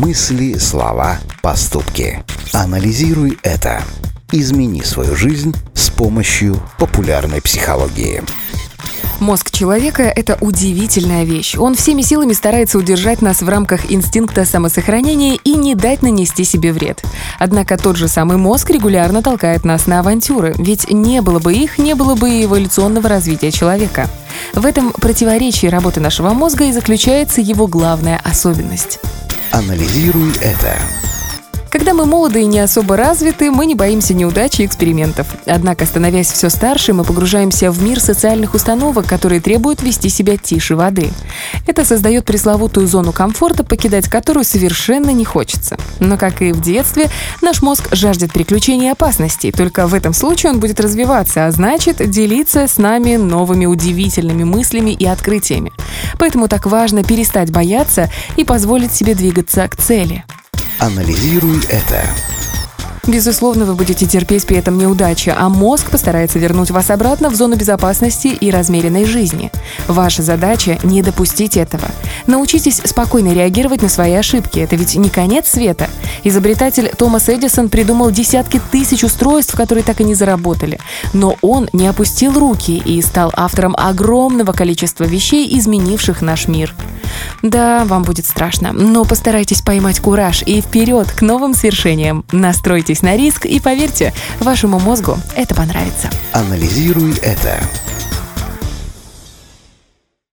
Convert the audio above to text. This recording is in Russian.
Мысли, слова, поступки. Анализируй это. Измени свою жизнь с помощью популярной психологии. Мозг человека – это удивительная вещь. Он всеми силами старается удержать нас в рамках инстинкта самосохранения и не дать нанести себе вред. Однако тот же самый мозг регулярно толкает нас на авантюры, ведь не было бы их, не было бы и эволюционного развития человека. В этом противоречии работы нашего мозга и заключается его главная особенность. Анализируй это. Когда мы молоды и не особо развиты, мы не боимся неудач и экспериментов. Однако, становясь все старше, мы погружаемся в мир социальных установок, которые требуют вести себя тише воды. Это создает пресловутую зону комфорта, покидать которую совершенно не хочется. Но, как и в детстве, наш мозг жаждет приключений и опасностей. Только в этом случае он будет развиваться, а значит, делиться с нами новыми удивительными мыслями и открытиями. Поэтому так важно перестать бояться и позволить себе двигаться к цели. Анализируй это. Безусловно, вы будете терпеть при этом неудачи, а мозг постарается вернуть вас обратно в зону безопасности и размеренной жизни. Ваша задача – не допустить этого. Научитесь спокойно реагировать на свои ошибки. Это ведь не конец света. Изобретатель Томас Эдисон придумал десятки тысяч устройств, которые так и не заработали. Но он не опустил руки и стал автором огромного количества вещей, изменивших наш мир. Да, вам будет страшно, но постарайтесь поймать кураж и вперед к новым свершениям. Настройтесь на риск и поверьте, вашему мозгу это понравится. Анализируй это.